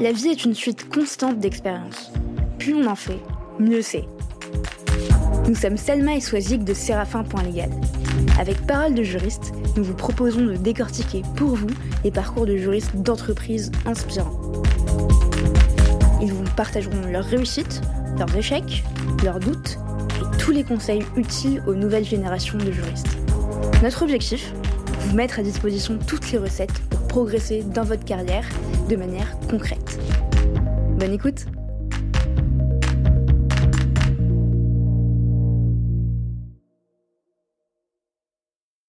La vie est une suite constante d'expériences. Plus on en fait, mieux c'est. Nous sommes Selma et Swazik de Séraphin.légal. Avec Parole de juriste, nous vous proposons de décortiquer pour vous les parcours de juristes d'entreprise inspirants. Ils vous partageront leurs réussites, leurs échecs, leurs doutes et tous les conseils utiles aux nouvelles générations de juristes. Notre objectif Vous mettre à disposition toutes les recettes progresser dans votre carrière de manière concrète. Bonne écoute